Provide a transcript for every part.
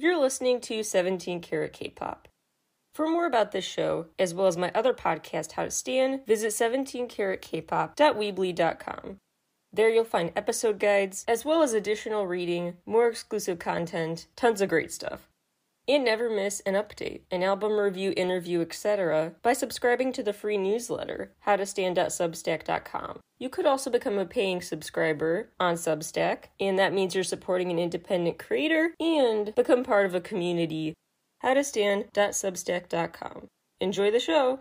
You're listening to 17 Karat K-Pop. For more about this show, as well as my other podcast, How to Stand, visit 17karatkpop.weebly.com. There you'll find episode guides, as well as additional reading, more exclusive content, tons of great stuff. And never miss an update, an album review, interview, etc. by subscribing to the free newsletter, howtostand.substack.com. You could also become a paying subscriber on Substack, and that means you're supporting an independent creator and become part of a community. howtostand.substack.com. Enjoy the show!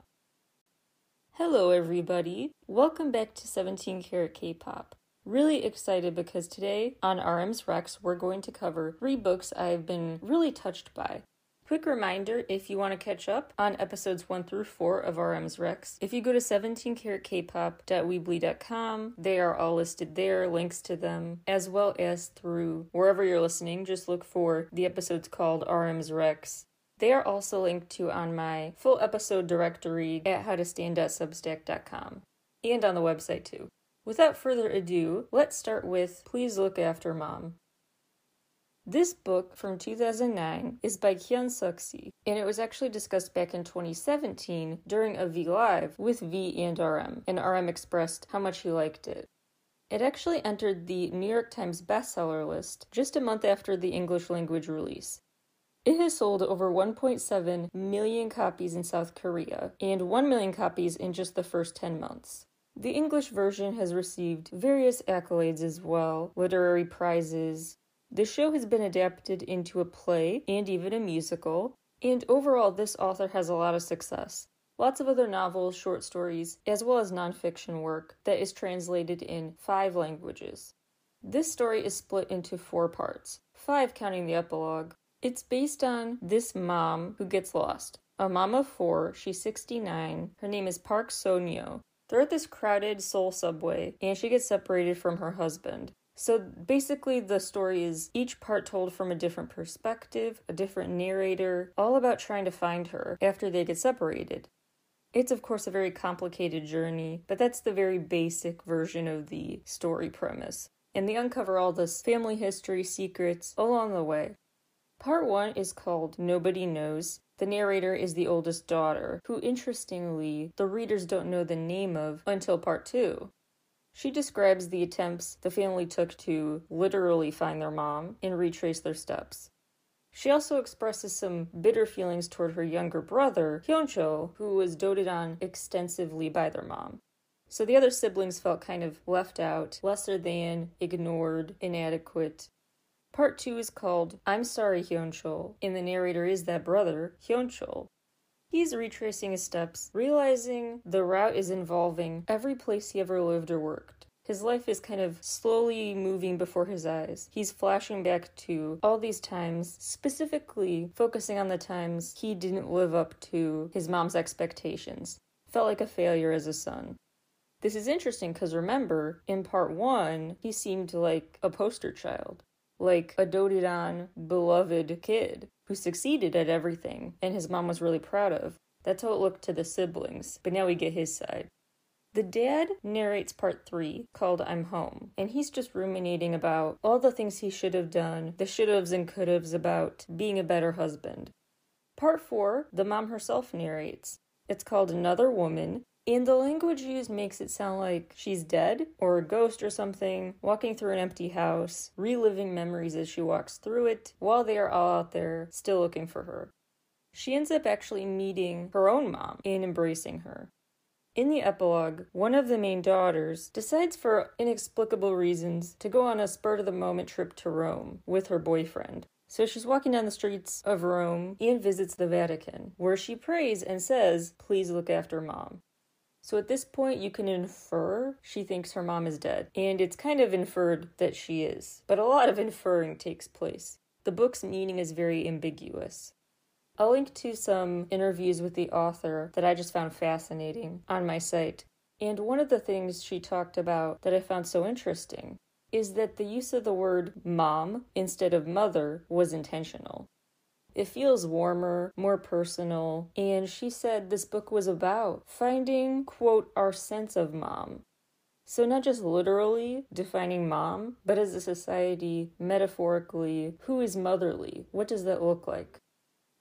Hello, everybody. Welcome back to 17 Karat K-Pop. Really excited because today on RM's Recs, we're going to cover three books I've been really touched by. Quick reminder if you want to catch up on episodes 1 through 4 of RM's Recs, if you go to 17karatkpop.weebly.com, they are all listed there, links to them, as well as through wherever you're listening. Just look for the episodes called RM's Recs. They are also linked to on my full episode directory at howtostand.substack.com and on the website too. Without further ado, let's start with Please Look After Mom. This book from 2009 is by Kyung-sook Shin, and it was actually discussed back in 2017 during a V Live with V and RM, and RM expressed how much he liked it. It actually entered the New York Times bestseller list just a month after the English language release. It has sold over 1.7 million copies in South Korea and 1 million copies in just the first 10 months. The English version has received various accolades as well, literary prizes, the show has been adapted into a play and even a musical, and overall, this author has a lot of success. Lots of other novels, short stories, as well as nonfiction work that is translated in five languages. This story is split into four parts, five counting the epilogue. It's based on this mom who gets lost. A mom of four, she's 69. Her name is Park Sonyo. They're at this crowded Seoul subway, and she gets separated from her husband. So basically, the story is each part told from a different perspective, a different narrator, all about trying to find her after they get separated. It's, of course, a very complicated journey, but that's the very basic version of the story premise. And they uncover all this family history secrets along the way. Part one is called Nobody Knows. The narrator is the oldest daughter, who, interestingly, the readers don't know the name of until part two. She describes the attempts the family took to literally find their mom and retrace their steps. She also expresses some bitter feelings toward her younger brother, Hyuncho, who was doted on extensively by their mom. So the other siblings felt kind of left out, lesser than, ignored, inadequate. Part 2 is called I'm Sorry Hyuncho, and the narrator is that brother, Hyuncho, He's retracing his steps, realizing the route is involving every place he ever lived or worked. His life is kind of slowly moving before his eyes. He's flashing back to all these times, specifically focusing on the times he didn't live up to his mom's expectations, felt like a failure as a son. This is interesting because remember, in part one, he seemed like a poster child, like a doted on, beloved kid who succeeded at everything and his mom was really proud of. That's how it looked to the siblings, but now we get his side. The dad narrates part three, called I'm Home, and he's just ruminating about all the things he should have done, the should haves and could haves about being a better husband. Part four, the mom herself narrates. It's called Another Woman, and the language used makes it sound like she's dead or a ghost or something, walking through an empty house, reliving memories as she walks through it, while they are all out there still looking for her. She ends up actually meeting her own mom and embracing her. In the epilogue, one of the main daughters decides for inexplicable reasons to go on a spur of the moment trip to Rome with her boyfriend. So she's walking down the streets of Rome and visits the Vatican, where she prays and says, Please look after mom. So at this point, you can infer she thinks her mom is dead, and it's kind of inferred that she is. But a lot of inferring takes place. The book's meaning is very ambiguous. I'll link to some interviews with the author that I just found fascinating on my site. And one of the things she talked about that I found so interesting is that the use of the word mom instead of mother was intentional. It feels warmer, more personal, and she said this book was about finding, quote, our sense of mom. So, not just literally defining mom, but as a society, metaphorically, who is motherly? What does that look like?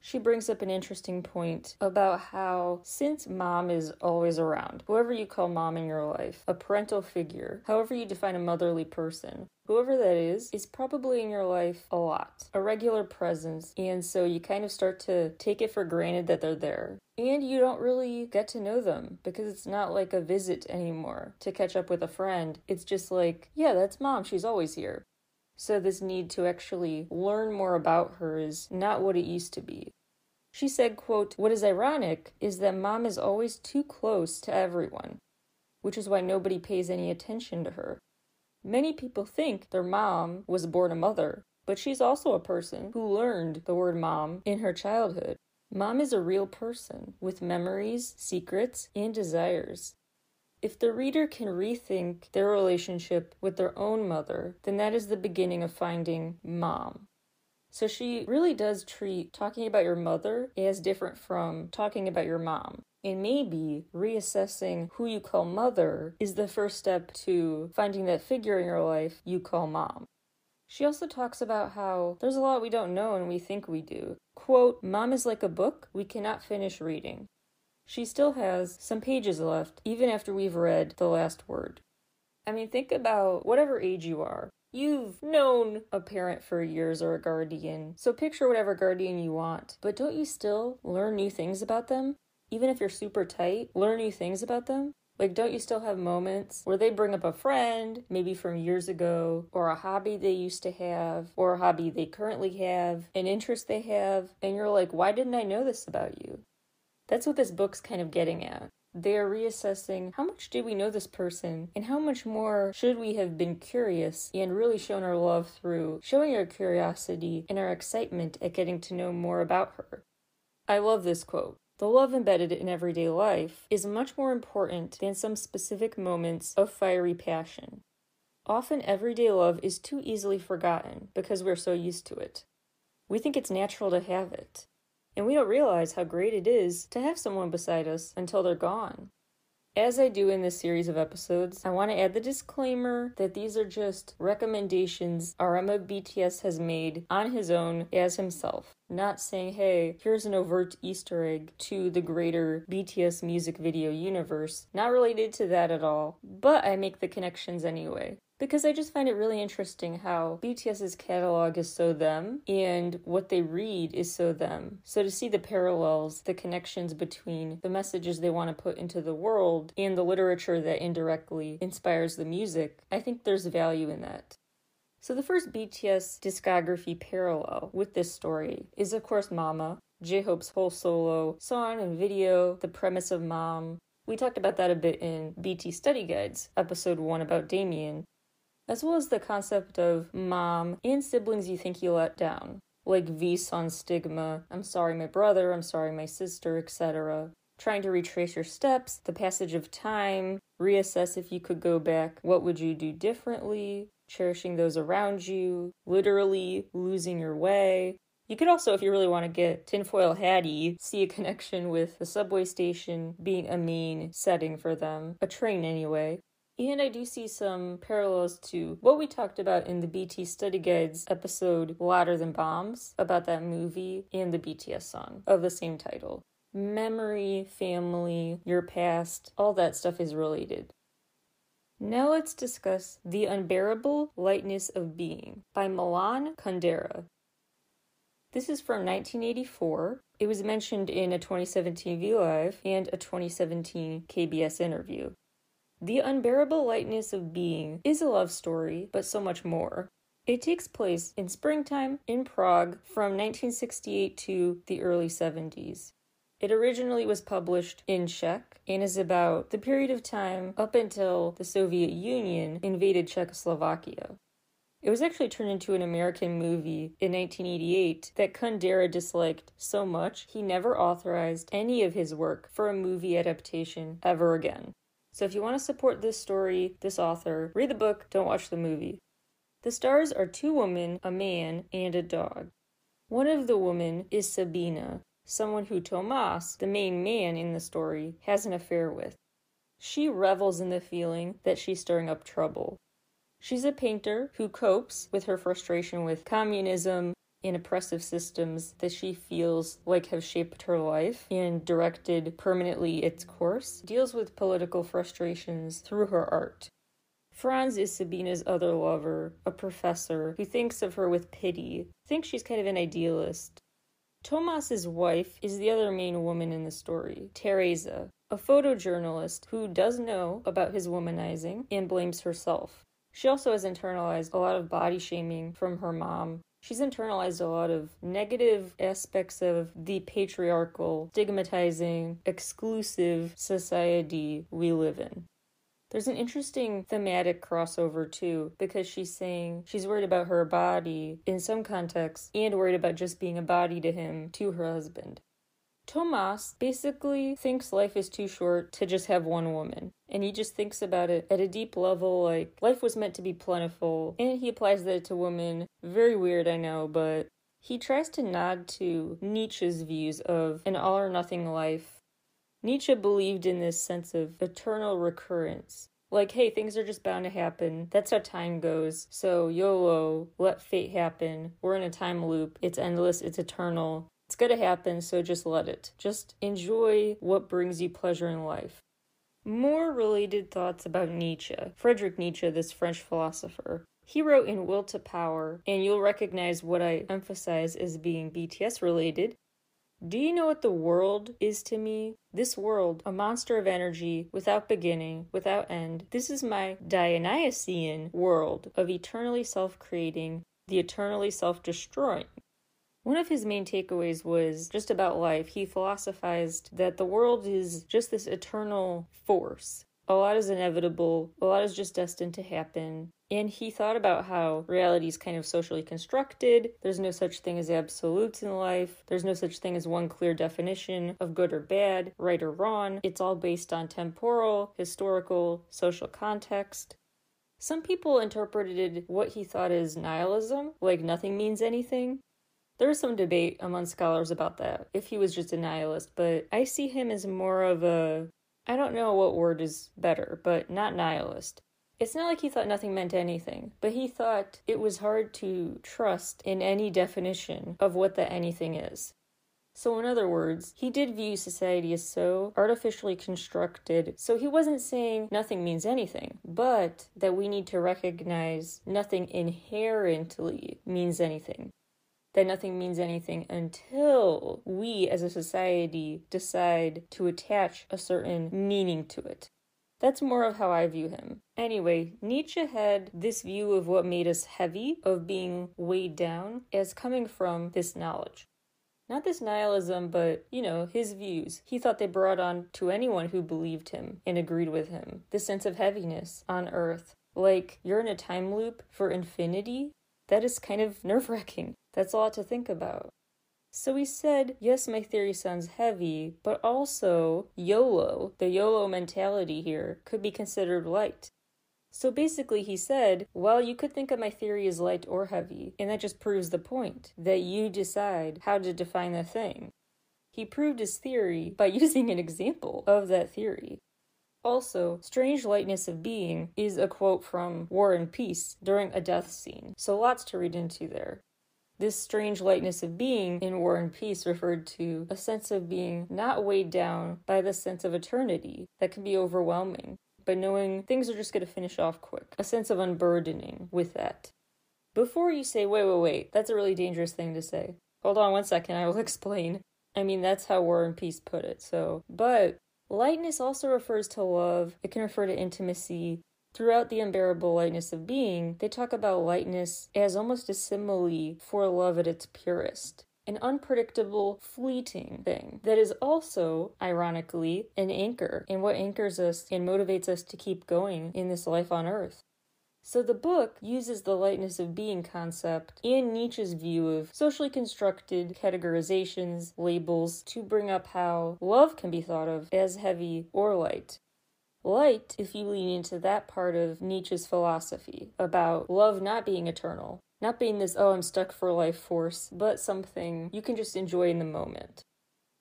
She brings up an interesting point about how, since mom is always around, whoever you call mom in your life, a parental figure, however you define a motherly person, whoever that is, is probably in your life a lot, a regular presence, and so you kind of start to take it for granted that they're there. And you don't really get to know them because it's not like a visit anymore to catch up with a friend. It's just like, yeah, that's mom, she's always here. So, this need to actually learn more about her is not what it used to be. She said, quote, What is ironic is that mom is always too close to everyone, which is why nobody pays any attention to her. Many people think their mom was born a mother, but she's also a person who learned the word mom in her childhood. Mom is a real person with memories, secrets, and desires. If the reader can rethink their relationship with their own mother, then that is the beginning of finding mom. So she really does treat talking about your mother as different from talking about your mom. And maybe reassessing who you call mother is the first step to finding that figure in your life you call mom. She also talks about how there's a lot we don't know and we think we do. Quote, Mom is like a book we cannot finish reading. She still has some pages left, even after we've read the last word. I mean, think about whatever age you are. You've known a parent for years or a guardian, so picture whatever guardian you want. But don't you still learn new things about them? Even if you're super tight, learn new things about them? Like, don't you still have moments where they bring up a friend, maybe from years ago, or a hobby they used to have, or a hobby they currently have, an interest they have, and you're like, why didn't I know this about you? That's what this book's kind of getting at. They are reassessing how much did we know this person and how much more should we have been curious and really shown our love through showing our curiosity and our excitement at getting to know more about her. I love this quote. The love embedded in everyday life is much more important than some specific moments of fiery passion. Often, everyday love is too easily forgotten because we're so used to it. We think it's natural to have it, and we don't realize how great it is to have someone beside us until they're gone. As I do in this series of episodes, I want to add the disclaimer that these are just recommendations of BTS has made on his own as himself. Not saying, hey, here's an overt Easter egg to the greater BTS music video universe. Not related to that at all, but I make the connections anyway because I just find it really interesting how BTS's catalog is so them and what they read is so them. So to see the parallels, the connections between the messages they want to put into the world and the literature that indirectly inspires the music, I think there's value in that. So the first BTS discography parallel with this story is of course Mama, J-Hope's whole solo song and video, the premise of Mom, we talked about that a bit in BT Study Guides, episode 1 about Demian, as well as the concept of mom and siblings you think you let down, like V on stigma, I'm sorry my brother, I'm sorry my sister, etc. Trying to retrace your steps, the passage of time, reassess if you could go back, what would you do differently, cherishing those around you, literally losing your way. You could also, if you really want to get tinfoil hatty, see a connection with the subway station being a main setting for them, a train anyway, and I do see some parallels to what we talked about in the BT Study Guides episode Louder Than Bombs about that movie and the BTS song of the same title. Memory, family, your past, all that stuff is related. Now let's discuss The Unbearable Lightness of Being by Milan Kundera. This is from 1984. It was mentioned in a 2017 V Live and a 2017 KBS interview. The Unbearable Lightness of Being is a love story, but so much more. It takes place in springtime in Prague from 1968 to the early 70s. It originally was published in Czech and is about the period of time up until the Soviet Union invaded Czechoslovakia. It was actually turned into an American movie in 1988 that Kundera disliked so much he never authorized any of his work for a movie adaptation ever again. So if you want to support this story, this author, read the book, don't watch the movie. The stars are two women, a man, and a dog. One of the women is Sabina, someone who Tomas, the main man in the story, has an affair with. She revels in the feeling that she's stirring up trouble. She's a painter who copes with her frustration with communism and oppressive systems that she feels like have shaped her life and directed permanently its course, deals with political frustrations through her art. Franz is Sabina's other lover, a professor who thinks of her with pity, thinks she's kind of an idealist. Tomas's wife is the other main woman in the story, Tereza, a photojournalist who does know about his womanizing and blames herself. She also has internalized a lot of body shaming from her mom. She's internalized a lot of negative aspects of the patriarchal, stigmatizing, exclusive society we live in. There's an interesting thematic crossover too, because she's saying she's worried about her body in some contexts and worried about just being a body to him, to her husband. Tomas basically thinks life is too short to just have one woman. And he just thinks about it at a deep level like life was meant to be plentiful. And he applies that to women. Very weird, I know, but he tries to nod to Nietzsche's views of an all or nothing life Nietzsche believed in this sense of eternal recurrence. Like, hey, things are just bound to happen. That's how time goes. So, YOLO, let fate happen. We're in a time loop. It's endless, it's eternal. It's gonna happen, so just let it. Just enjoy what brings you pleasure in life. More related thoughts about Nietzsche. Friedrich Nietzsche, this French philosopher. He wrote in Will to Power, and you'll recognize what I emphasize as being BTS related. Do you know what the world is to me? This world, a monster of energy, without beginning, without end. This is my Dionysian world of eternally self creating, the eternally self destroying. One of his main takeaways was just about life. He philosophized that the world is just this eternal force. A lot is inevitable, a lot is just destined to happen. And he thought about how reality is kind of socially constructed. There's no such thing as absolutes in life. There's no such thing as one clear definition of good or bad, right or wrong. It's all based on temporal, historical, social context. Some people interpreted what he thought as nihilism, like nothing means anything. There was some debate among scholars about that, if he was just a nihilist, but I see him as more of a I don't know what word is better, but not nihilist. It's not like he thought nothing meant anything, but he thought it was hard to trust in any definition of what the anything is. So, in other words, he did view society as so artificially constructed, so he wasn't saying nothing means anything, but that we need to recognize nothing inherently means anything. That nothing means anything until we as a society decide to attach a certain meaning to it. That's more of how I view him. Anyway, Nietzsche had this view of what made us heavy, of being weighed down, as coming from this knowledge. Not this nihilism, but, you know, his views. He thought they brought on to anyone who believed him and agreed with him. This sense of heaviness on earth. Like, you're in a time loop for infinity? That is kind of nerve wracking. That's a lot to think about. So he said, Yes, my theory sounds heavy, but also YOLO, the YOLO mentality here, could be considered light. So basically, he said, Well, you could think of my theory as light or heavy, and that just proves the point that you decide how to define the thing. He proved his theory by using an example of that theory. Also, strange lightness of being is a quote from War and Peace during a death scene, so lots to read into there. This strange lightness of being in War and Peace referred to a sense of being not weighed down by the sense of eternity that can be overwhelming, but knowing things are just going to finish off quick. A sense of unburdening with that. Before you say, wait, wait, wait, that's a really dangerous thing to say. Hold on one second, I will explain. I mean, that's how War and Peace put it, so. But lightness also refers to love, it can refer to intimacy, Throughout the unbearable lightness of being, they talk about lightness as almost a simile for love at its purest. An unpredictable, fleeting thing that is also, ironically, an anchor in what anchors us and motivates us to keep going in this life on earth. So the book uses the lightness of being concept and Nietzsche's view of socially constructed categorizations, labels, to bring up how love can be thought of as heavy or light light if you lean into that part of Nietzsche's philosophy about love not being eternal, not being this, oh, I'm stuck for life force, but something you can just enjoy in the moment.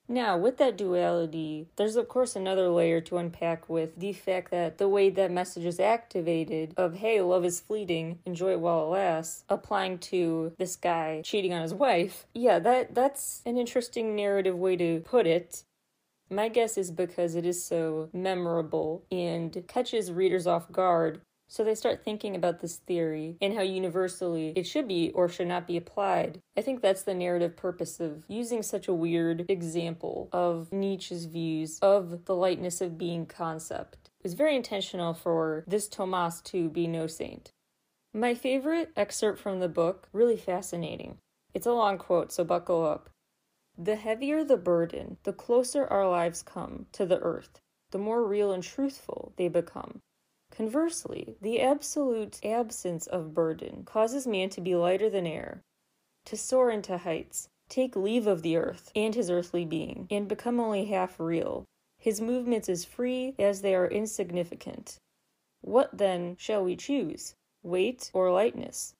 Now, with that duality, there's of course another layer to unpack with the fact that the way that message is activated of, hey, love is fleeting, enjoy it while it lasts, applying to this guy cheating on his wife. Yeah, that that's an interesting narrative way to put it. My guess is because it is so memorable and catches readers off guard so they start thinking about this theory and how universally it should be or should not be applied. I think that's the narrative purpose of using such a weird example of Nietzsche's views of the lightness of being concept. It's very intentional for this Tomas to be no saint. My favorite excerpt from the book, really fascinating. It's a long quote, so buckle up. The heavier the burden, the closer our lives come to the earth, the more real and truthful they become. Conversely, the absolute absence of burden causes man to be lighter than air, to soar into heights, take leave of the earth and his earthly being, and become only half real, his movements as free as they are insignificant. What then shall we choose, weight or lightness?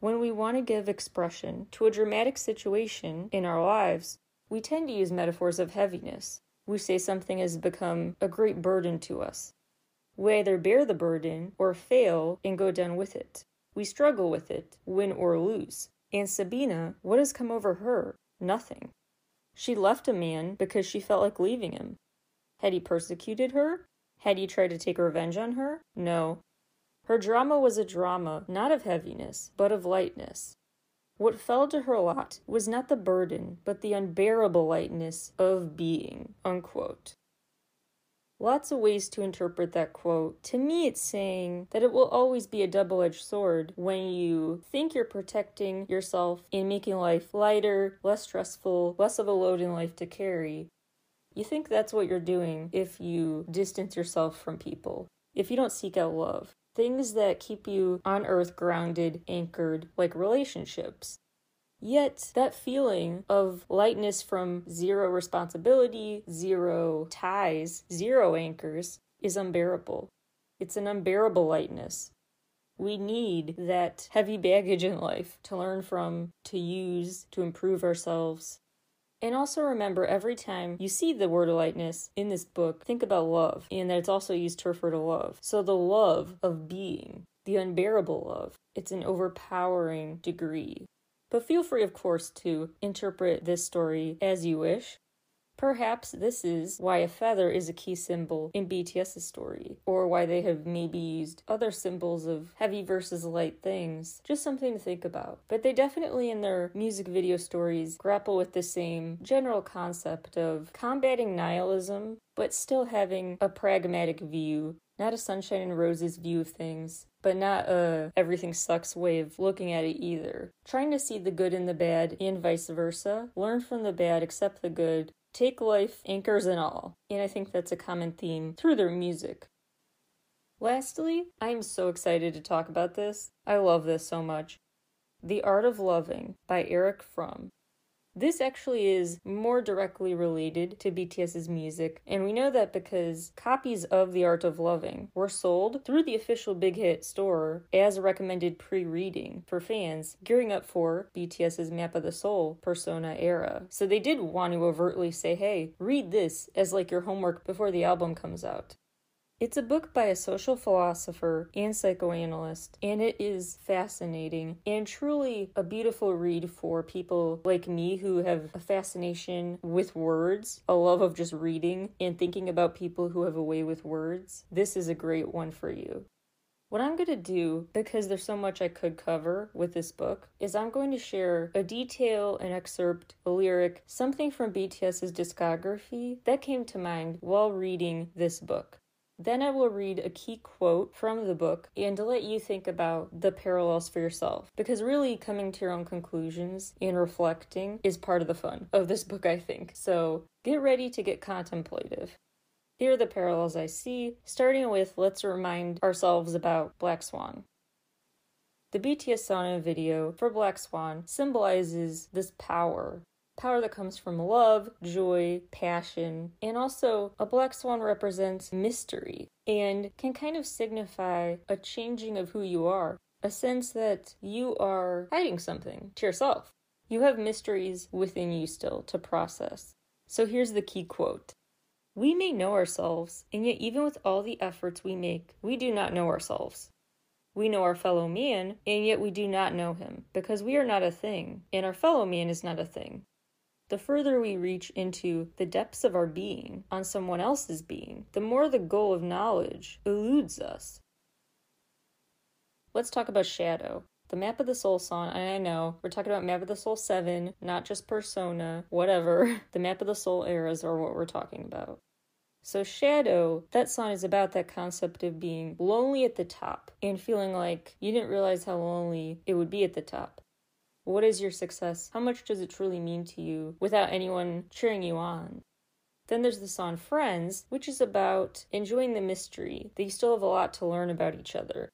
When we want to give expression to a dramatic situation in our lives, we tend to use metaphors of heaviness. We say something has become a great burden to us. We either bear the burden or fail and go down with it. We struggle with it, win or lose. And Sabina, what has come over her? Nothing. She left a man because she felt like leaving him. Had he persecuted her? Had he tried to take revenge on her? No. Her drama was a drama not of heaviness, but of lightness. What fell to her lot was not the burden, but the unbearable lightness of being. Unquote. Lots of ways to interpret that quote. To me, it's saying that it will always be a double edged sword when you think you're protecting yourself and making life lighter, less stressful, less of a load in life to carry. You think that's what you're doing if you distance yourself from people, if you don't seek out love. Things that keep you on earth grounded, anchored, like relationships. Yet, that feeling of lightness from zero responsibility, zero ties, zero anchors is unbearable. It's an unbearable lightness. We need that heavy baggage in life to learn from, to use, to improve ourselves. And also remember every time you see the word lightness in this book, think about love and that it's also used to refer to love. So the love of being, the unbearable love, it's an overpowering degree but feel free, of course, to interpret this story as you wish. Perhaps this is why a feather is a key symbol in BTS's story, or why they have maybe used other symbols of heavy versus light things. Just something to think about. But they definitely, in their music video stories, grapple with the same general concept of combating nihilism, but still having a pragmatic view not a sunshine and roses view of things, but not a everything sucks way of looking at it either. Trying to see the good in the bad and vice versa, learn from the bad, accept the good, take life, anchors and all. And I think that's a common theme through their music. Lastly, I am so excited to talk about this. I love this so much. The Art of Loving by Erich Fromm. This actually is more directly related to BTS's music, and we know that because copies of The Art of Loving were sold through the official Big Hit store as a recommended pre reading for fans gearing up for BTS's Map of the Soul persona era. So they did want to overtly say, hey, read this as like your homework before the album comes out. It's a book by a social philosopher and psychoanalyst, and it is fascinating and truly a beautiful read for people like me who have a fascination with words, a love of just reading and thinking about people who have a way with words. This is a great one for you. What I'm going to do, because there's so much I could cover with this book, is I'm going to share a detail, an excerpt, a lyric, something from BTS's discography that came to mind while reading this book. Then I will read a key quote from the book and to let you think about the parallels for yourself. Because really coming to your own conclusions and reflecting is part of the fun of this book, I think. So get ready to get contemplative. Here are the parallels I see, starting with let's remind ourselves about Black Swan. The BTS Sauna video for Black Swan symbolizes this power power that comes from love, joy, passion, and also a black swan represents mystery and can kind of signify a changing of who you are, a sense that you are hiding something to yourself. You have mysteries within you still to process. So here's the key quote We may know ourselves, and yet, even with all the efforts we make, we do not know ourselves. We know our fellow man, and yet we do not know him, because we are not a thing, and our fellow man is not a thing. The further we reach into the depths of our being on someone else's being, the more the goal of knowledge eludes us. Let's talk about shadow. The Map of the Soul song, I know we're talking about Map of the Soul 7, not just Persona, whatever. The Map of the Soul eras are what we're talking about. So, Shadow, that song is about that concept of being lonely at the top and feeling like you didn't realize how lonely it would be at the top. What is your success? How much does it truly mean to you without anyone cheering you on? Then there's the song Friends, which is about enjoying the mystery, that you still have a lot to learn about each other.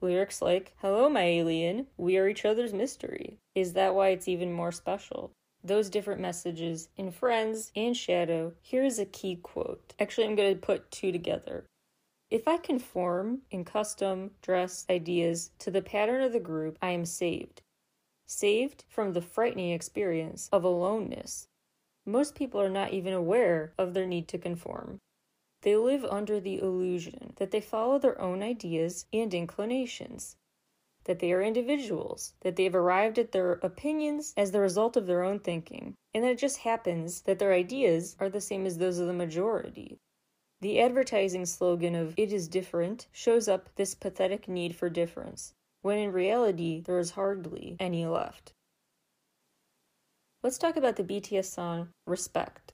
Lyrics like, Hello, my alien, we are each other's mystery. Is that why it's even more special? Those different messages in Friends and Shadow. Here is a key quote. Actually, I'm going to put two together. If I conform in custom dress ideas to the pattern of the group, I am saved saved from the frightening experience of aloneness. Most people are not even aware of their need to conform. They live under the illusion that they follow their own ideas and inclinations, that they are individuals, that they have arrived at their opinions as the result of their own thinking, and that it just happens that their ideas are the same as those of the majority. The advertising slogan of It is different shows up this pathetic need for difference, when in reality there is hardly any left. Let's talk about the BTS song Respect.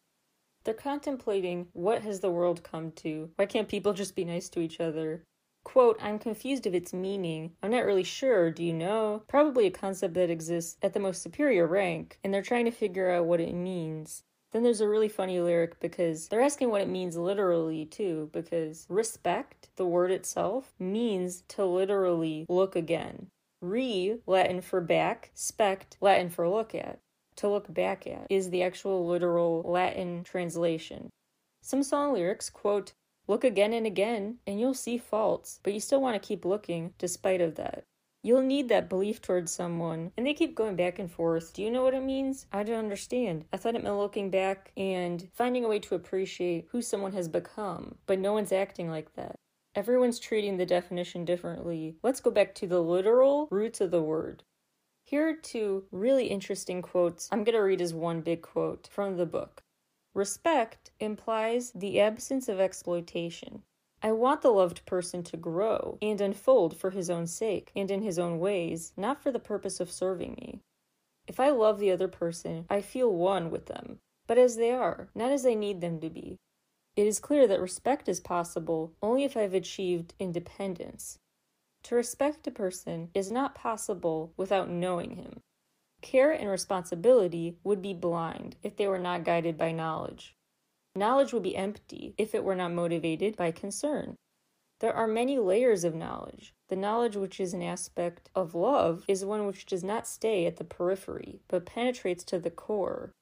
They're contemplating what has the world come to? Why can't people just be nice to each other? Quote, I'm confused of its meaning. I'm not really sure. Do you know? Probably a concept that exists at the most superior rank, and they're trying to figure out what it means. Then there's a really funny lyric because they're asking what it means literally too, because respect, the word itself, means to literally look again. Re, Latin for back, spect, Latin for look at. To look back at is the actual literal Latin translation. Some song lyrics quote, Look again and again, and you'll see faults, but you still want to keep looking despite of that. You'll need that belief towards someone. And they keep going back and forth. Do you know what it means? I don't understand. I thought it meant looking back and finding a way to appreciate who someone has become, but no one's acting like that. Everyone's treating the definition differently. Let's go back to the literal roots of the word. Here are two really interesting quotes. I'm going to read as one big quote from the book. Respect implies the absence of exploitation. I want the loved person to grow and unfold for his own sake and in his own ways, not for the purpose of serving me. If I love the other person, I feel one with them, but as they are, not as I need them to be. It is clear that respect is possible only if I've achieved independence. To respect a person is not possible without knowing him. Care and responsibility would be blind if they were not guided by knowledge. Knowledge would be empty if it were not motivated by concern. There are many layers of knowledge. The knowledge which is an aspect of love is one which does not stay at the periphery, but penetrates to the core.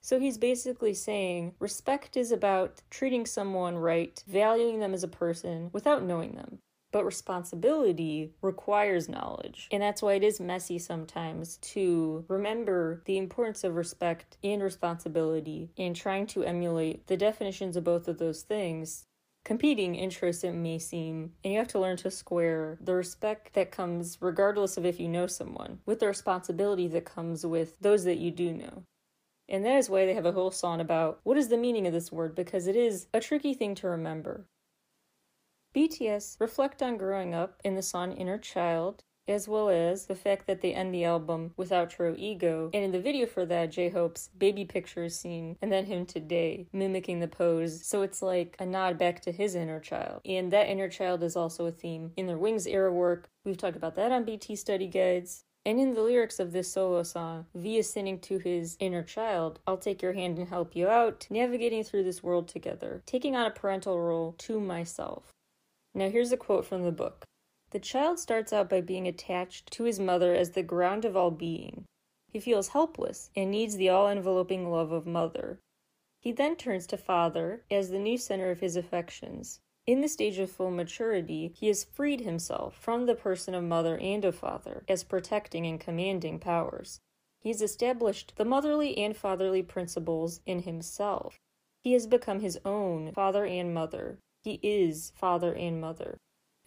So he's basically saying respect is about treating someone right, valuing them as a person without knowing them. But responsibility requires knowledge. And that's why it is messy sometimes to remember the importance of respect and responsibility and trying to emulate the definitions of both of those things. Competing interests it may seem and you have to learn to square the respect that comes regardless of if you know someone with the responsibility that comes with those that you do know. And that is why they have a whole song about what is the meaning of this word because it is a tricky thing to remember BTS reflect on growing up in the song Inner Child, as well as the fact that they end the album with outro ego. And in the video for that, J Hope's baby picture seen, and then him today mimicking the pose. So it's like a nod back to his inner child. And that inner child is also a theme in their Wings era work. We've talked about that on BT study guides. And in the lyrics of this solo song, V is singing to his inner child, I'll take your hand and help you out, navigating through this world together, taking on a parental role to myself. Now, here's a quote from the book The child starts out by being attached to his mother as the ground of all being. He feels helpless and needs the all enveloping love of mother. He then turns to father as the new center of his affections. In the stage of full maturity, he has freed himself from the person of mother and of father as protecting and commanding powers. He has established the motherly and fatherly principles in himself. He has become his own father and mother. He is father and mother.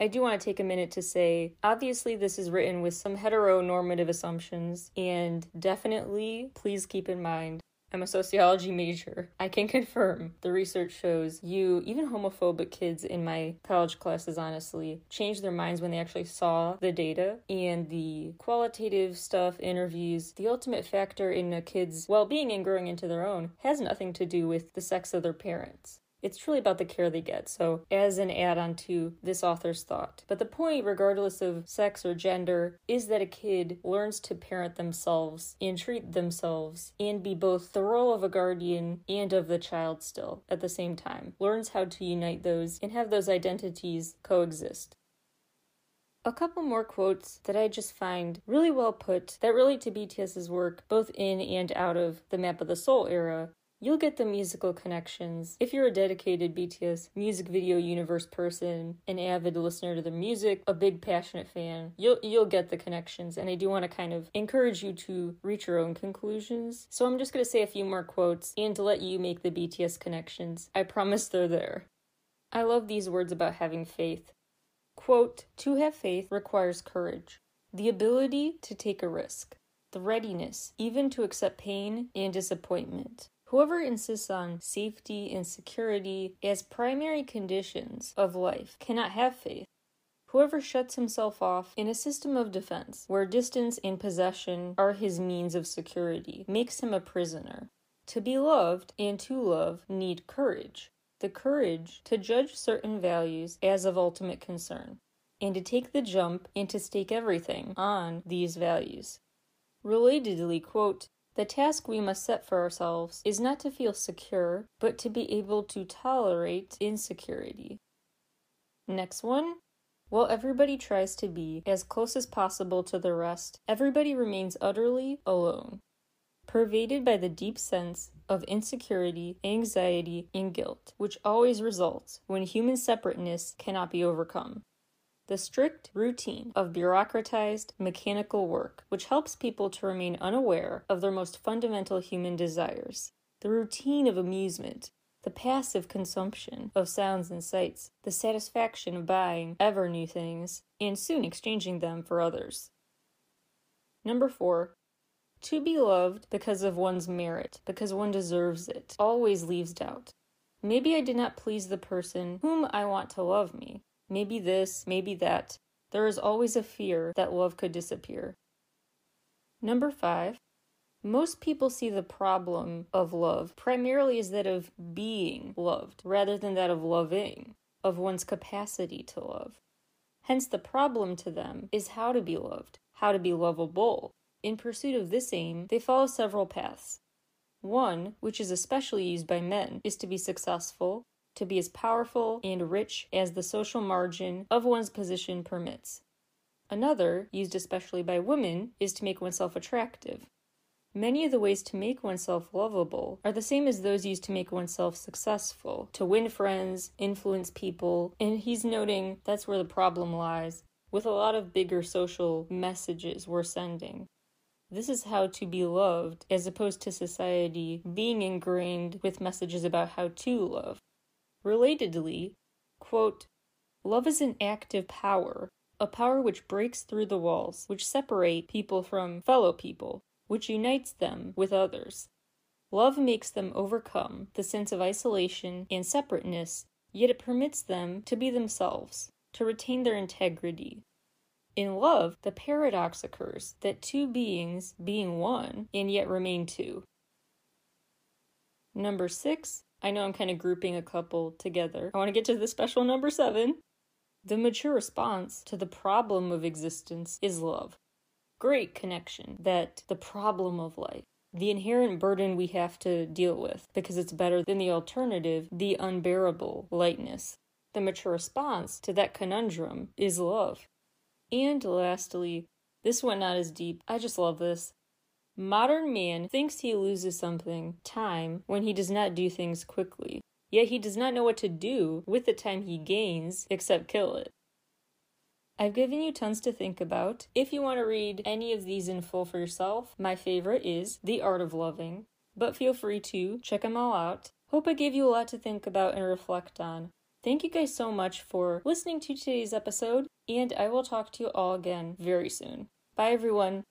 I do want to take a minute to say obviously, this is written with some heteronormative assumptions, and definitely please keep in mind I'm a sociology major. I can confirm the research shows you, even homophobic kids in my college classes, honestly, changed their minds when they actually saw the data and the qualitative stuff, interviews. The ultimate factor in a kid's well being and growing into their own has nothing to do with the sex of their parents. It's truly about the care they get. So, as an add on to this author's thought. But the point, regardless of sex or gender, is that a kid learns to parent themselves and treat themselves and be both the role of a guardian and of the child still at the same time. Learns how to unite those and have those identities coexist. A couple more quotes that I just find really well put that relate to BTS's work both in and out of the Map of the Soul era You'll get the musical connections. If you're a dedicated BTS music video universe person, an avid listener to the music, a big passionate fan, you'll you'll get the connections and I do want to kind of encourage you to reach your own conclusions. So I'm just to say a few more quotes and to let you make the BTS connections. I promise they're there. I love these words about having faith. Quote, to have faith requires courage, the ability to take a risk, the readiness even to accept pain and disappointment, Whoever insists on safety and security as primary conditions of life cannot have faith. Whoever shuts himself off in a system of defense where distance and possession are his means of security makes him a prisoner. To be loved and to love need courage the courage to judge certain values as of ultimate concern, and to take the jump and to stake everything on these values. Relatedly, quote, the task we must set for ourselves is not to feel secure, but to be able to tolerate insecurity. Next one. While everybody tries to be as close as possible to the rest, everybody remains utterly alone, pervaded by the deep sense of insecurity, anxiety, and guilt, which always results when human separateness cannot be overcome the strict routine of bureaucratized mechanical work, which helps people to remain unaware of their most fundamental human desires, the routine of amusement, the passive consumption of sounds and sights, the satisfaction of buying ever new things, and soon exchanging them for others. Number four, to be loved because of one's merit, because one deserves it, always leaves doubt. Maybe I did not please the person whom I want to love me maybe this, maybe that. There is always a fear that love could disappear. Number five, most people see the problem of love primarily as that of being loved rather than that of loving, of one's capacity to love. Hence, the problem to them is how to be loved, how to be lovable. In pursuit of this aim, they follow several paths. One, which is especially used by men, is to be successful, to be as powerful and rich as the social margin of one's position permits. Another, used especially by women, is to make oneself attractive. Many of the ways to make oneself lovable are the same as those used to make oneself successful, to win friends, influence people, and he's noting that's where the problem lies, with a lot of bigger social messages we're sending. This is how to be loved, as opposed to society being ingrained with messages about how to love. Relatedly, quote, Love is an active power, a power which breaks through the walls, which separate people from fellow people, which unites them with others. Love makes them overcome the sense of isolation and separateness, yet it permits them to be themselves, to retain their integrity. In love, the paradox occurs that two beings being one and yet remain two. Number six, I know I'm kind of grouping a couple together. I want to get to the special number seven. The mature response to the problem of existence is love. Great connection that the problem of life, the inherent burden we have to deal with because it's better than the alternative, the unbearable lightness. The mature response to that conundrum is love. And lastly, this one not as deep. I just love this. Modern man thinks he loses something, time, when he does not do things quickly. Yet he does not know what to do with the time he gains except kill it. I've given you tons to think about. If you want to read any of these in full for yourself, my favorite is The Art of Loving, but feel free to check them all out. Hope I gave you a lot to think about and reflect on. Thank you guys so much for listening to today's episode, and I will talk to you all again very soon. Bye, everyone.